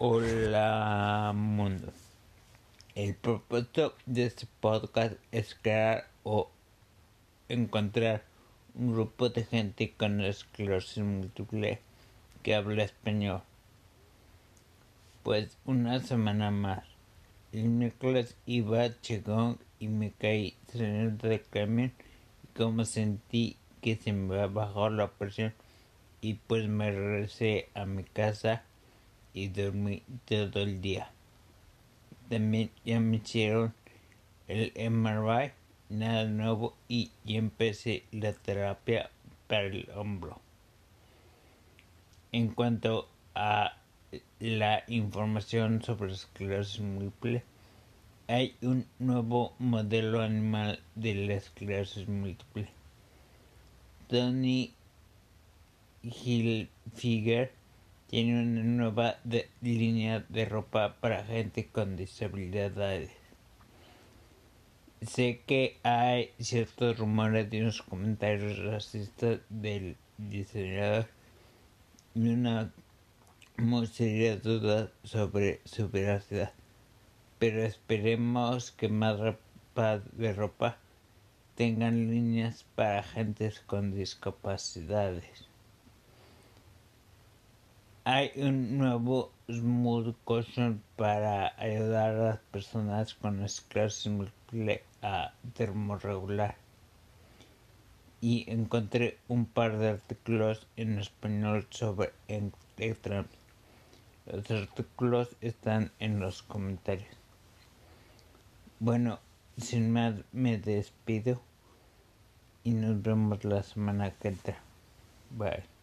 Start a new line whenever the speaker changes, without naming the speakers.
Hola mundo. El propósito de este podcast es crear o encontrar un grupo de gente con esclerosis múltiple que habla español. Pues una semana más. El miércoles iba Chegón y me caí saliendo del camión y como sentí que se me bajó la presión y pues me regresé a mi casa y dormí todo el día. También ya me hicieron el MRI, nada nuevo y ya empecé la terapia para el hombro. En cuanto a la información sobre esclerosis múltiple, hay un nuevo modelo animal de la esclerosis múltiple. Tony Hilfiger tiene una nueva línea de ropa para gente con disabilidades. Sé que hay ciertos rumores de unos comentarios racistas del diseñador y una muy seria duda sobre su veracidad. Pero esperemos que más ropa de ropa tengan líneas para gentes con discapacidades. Hay un nuevo Smooth Cushion para ayudar a las personas con esclerosis múltiple a termorregular. Y encontré un par de artículos en español sobre Electron. Los artículos están en los comentarios. Bueno, sin más me despido y nos vemos la semana que entra. Bye.